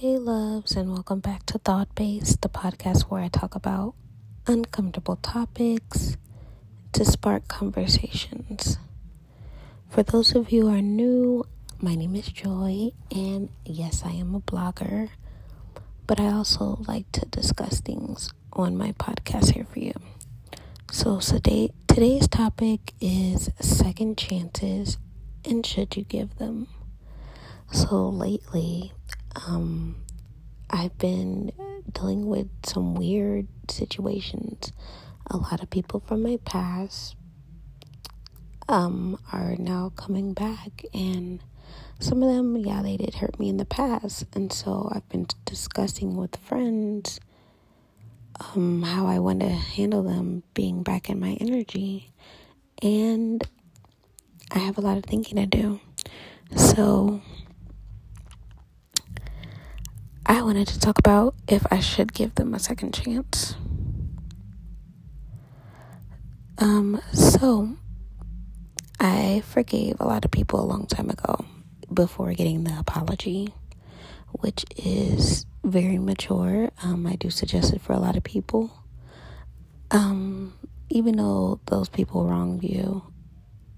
Hey, loves, and welcome back to Thought Base, the podcast where I talk about uncomfortable topics to spark conversations. For those of you who are new, my name is Joy, and yes, I am a blogger, but I also like to discuss things on my podcast here for you. So, today, today's topic is second chances and should you give them? So, lately, um, I've been dealing with some weird situations. A lot of people from my past um, are now coming back, and some of them, yeah, they did hurt me in the past. And so I've been discussing with friends um, how I want to handle them being back in my energy. And I have a lot of thinking to do. So, I wanted to talk about if I should give them a second chance. Um, so I forgave a lot of people a long time ago before getting the apology, which is very mature. Um, I do suggest it for a lot of people. Um, even though those people wronged you,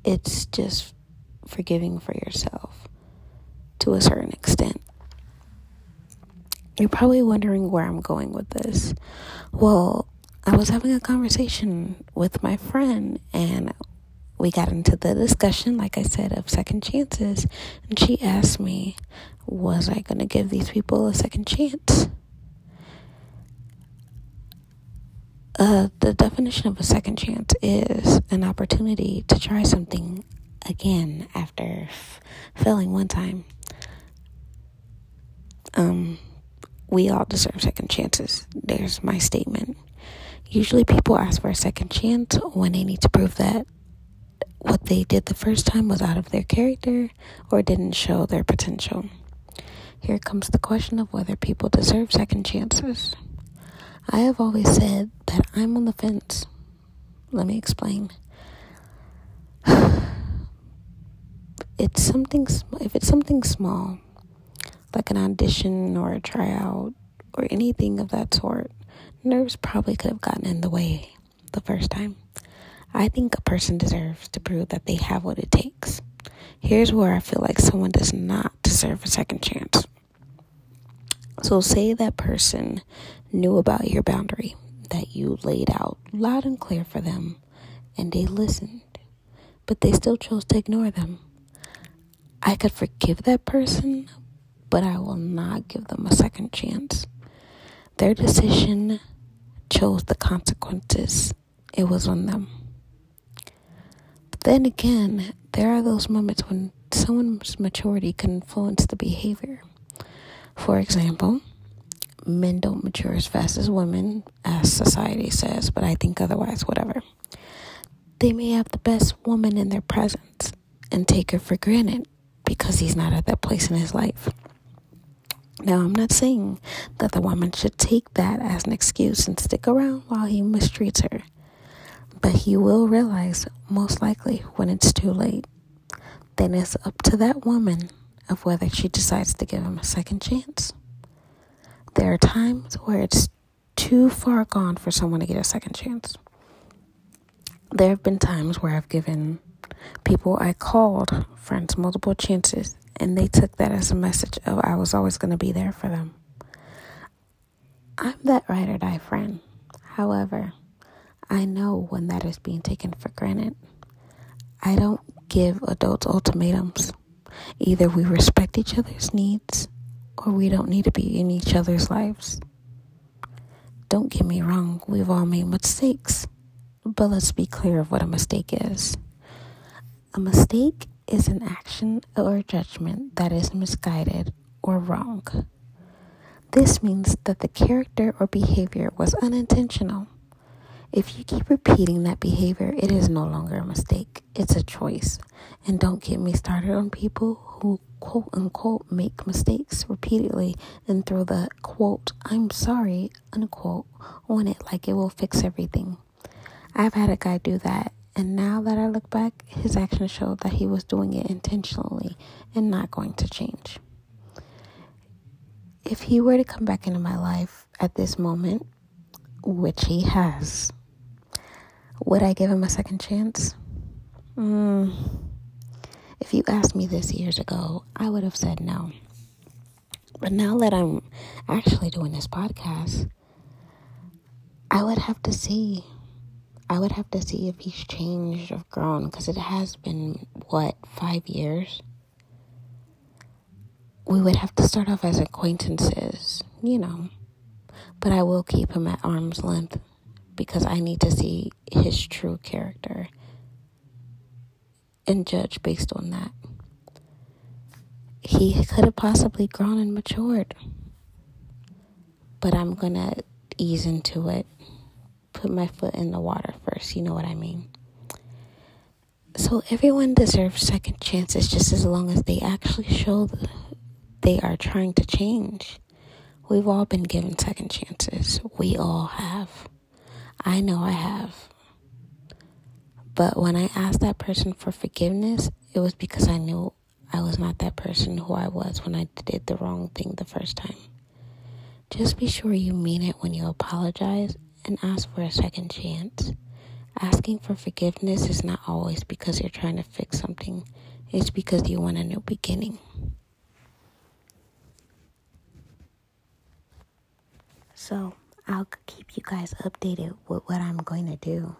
it's just forgiving for yourself to a certain extent. You're probably wondering where I'm going with this. Well, I was having a conversation with my friend and we got into the discussion, like I said, of second chances. And she asked me, was I going to give these people a second chance? Uh, the definition of a second chance is an opportunity to try something again after f- failing one time. Um, we all deserve second chances. There's my statement. Usually, people ask for a second chance when they need to prove that what they did the first time was out of their character or didn't show their potential. Here comes the question of whether people deserve second chances. I have always said that I'm on the fence. Let me explain. It's something if it's something small, like an audition or a tryout or anything of that sort, nerves probably could have gotten in the way the first time. I think a person deserves to prove that they have what it takes. Here's where I feel like someone does not deserve a second chance. So, say that person knew about your boundary that you laid out loud and clear for them, and they listened, but they still chose to ignore them. I could forgive that person, but I will not give them a second chance. Their decision chose the consequences, it was on them. But then again, there are those moments when someone's maturity can influence the behavior. For example, men don't mature as fast as women, as society says, but I think otherwise, whatever. They may have the best woman in their presence and take her for granted because he's not at that place in his life. Now, I'm not saying that the woman should take that as an excuse and stick around while he mistreats her, but he will realize, most likely, when it's too late. Then it's up to that woman of whether she decides to give him a second chance. There are times where it's too far gone for someone to get a second chance. There have been times where I've given people I called friends multiple chances and they took that as a message of I was always going to be there for them. I'm that ride or die friend. However, I know when that is being taken for granted. I don't give adults ultimatums. Either we respect each other's needs or we don't need to be in each other's lives. Don't get me wrong, we've all made mistakes. But let's be clear of what a mistake is. A mistake is an action or judgment that is misguided or wrong. This means that the character or behavior was unintentional. If you keep repeating that behavior, it is no longer a mistake, it's a choice. And don't get me started on people who quote unquote make mistakes repeatedly and throw the quote, I'm sorry, unquote, on it like it will fix everything. I've had a guy do that and now that I look back, his actions showed that he was doing it intentionally and not going to change. if he were to come back into my life at this moment, which he has, would I give him a second chance? Mm. If you asked me this years ago, I would have said no. But now that I'm actually doing this podcast, I would have to see. I would have to see if he's changed or grown because it has been, what, five years? We would have to start off as acquaintances, you know. But I will keep him at arm's length because I need to see his true character and judge based on that he could have possibly grown and matured. But I'm going to ease into it, put my foot in the water first. You know what I mean? So everyone deserves second chances just as long as they actually show the, they are trying to change. We've all been given second chances. We all have. I know I have. But when I asked that person for forgiveness, it was because I knew I was not that person who I was when I did the wrong thing the first time. Just be sure you mean it when you apologize and ask for a second chance. Asking for forgiveness is not always because you're trying to fix something, it's because you want a new beginning. So, I'll keep you guys updated with what I'm going to do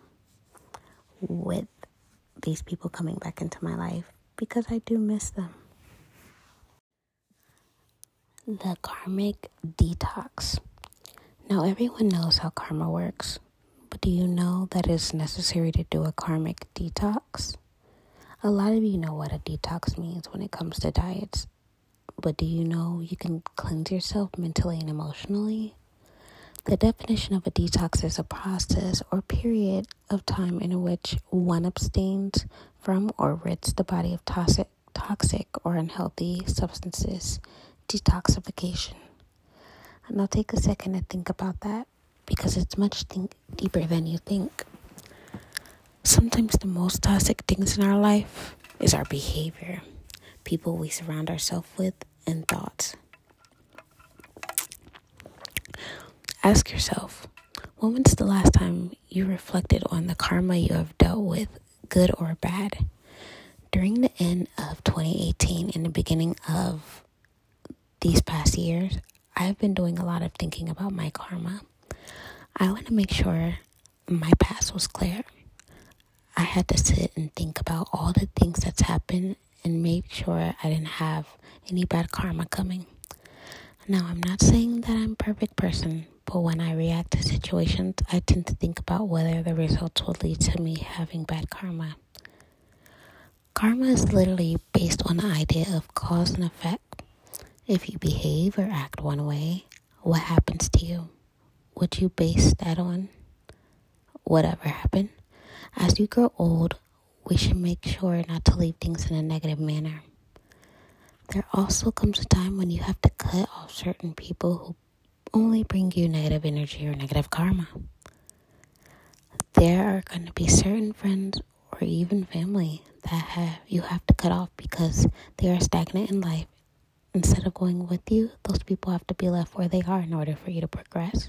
with these people coming back into my life because I do miss them. The karmic detox. Now, everyone knows how karma works, but do you know that it's necessary to do a karmic detox? A lot of you know what a detox means when it comes to diets, but do you know you can cleanse yourself mentally and emotionally? The definition of a detox is a process or period of time in which one abstains from or rids the body of toxic, toxic or unhealthy substances. Detoxification. I'll take a second to think about that because it's much think- deeper than you think. Sometimes the most toxic things in our life is our behavior, people we surround ourselves with, and thoughts. Ask yourself, when was the last time you reflected on the karma you have dealt with, good or bad? During the end of 2018 and the beginning of these past years, I've been doing a lot of thinking about my karma. I want to make sure my past was clear. I had to sit and think about all the things that's happened and make sure I didn't have any bad karma coming. Now, I'm not saying that I'm a perfect person, but when I react to situations, I tend to think about whether the results will lead to me having bad karma. Karma is literally based on the idea of cause and effect. If you behave or act one way, what happens to you? Would you base that on whatever happened? As you grow old, we should make sure not to leave things in a negative manner. There also comes a time when you have to cut off certain people who only bring you negative energy or negative karma. There are going to be certain friends or even family that have you have to cut off because they are stagnant in life. Instead of going with you, those people have to be left where they are in order for you to progress.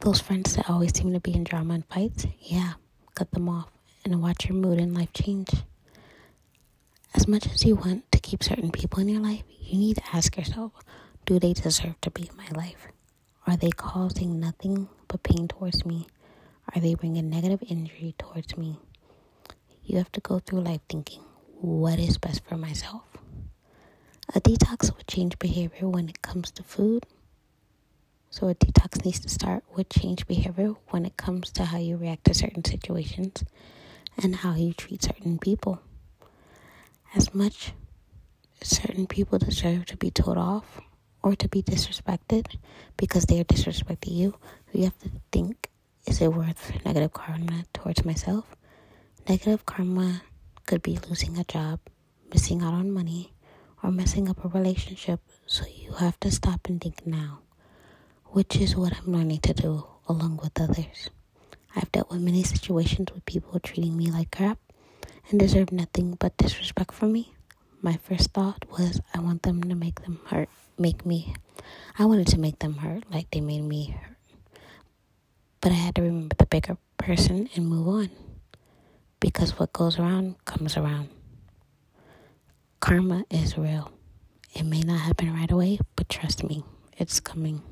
Those friends that always seem to be in drama and fights, yeah, cut them off and watch your mood and life change. As much as you want to keep certain people in your life, you need to ask yourself do they deserve to be in my life? Are they causing nothing but pain towards me? Are they bringing negative energy towards me? You have to go through life thinking, what is best for myself? A detox will change behavior when it comes to food. So, a detox needs to start with change behavior when it comes to how you react to certain situations and how you treat certain people. As much as certain people deserve to be told off or to be disrespected because they are disrespecting you, you have to think is it worth negative karma towards myself? Negative karma could be losing a job, missing out on money, or messing up a relationship. So you have to stop and think now, which is what I'm learning to do along with others. I've dealt with many situations with people treating me like crap and deserve nothing but disrespect from me. My first thought was I want them to make them hurt make me I wanted to make them hurt like they made me hurt. But I had to remember the bigger person and move on. Because what goes around comes around. Karma is real. It may not happen right away, but trust me, it's coming.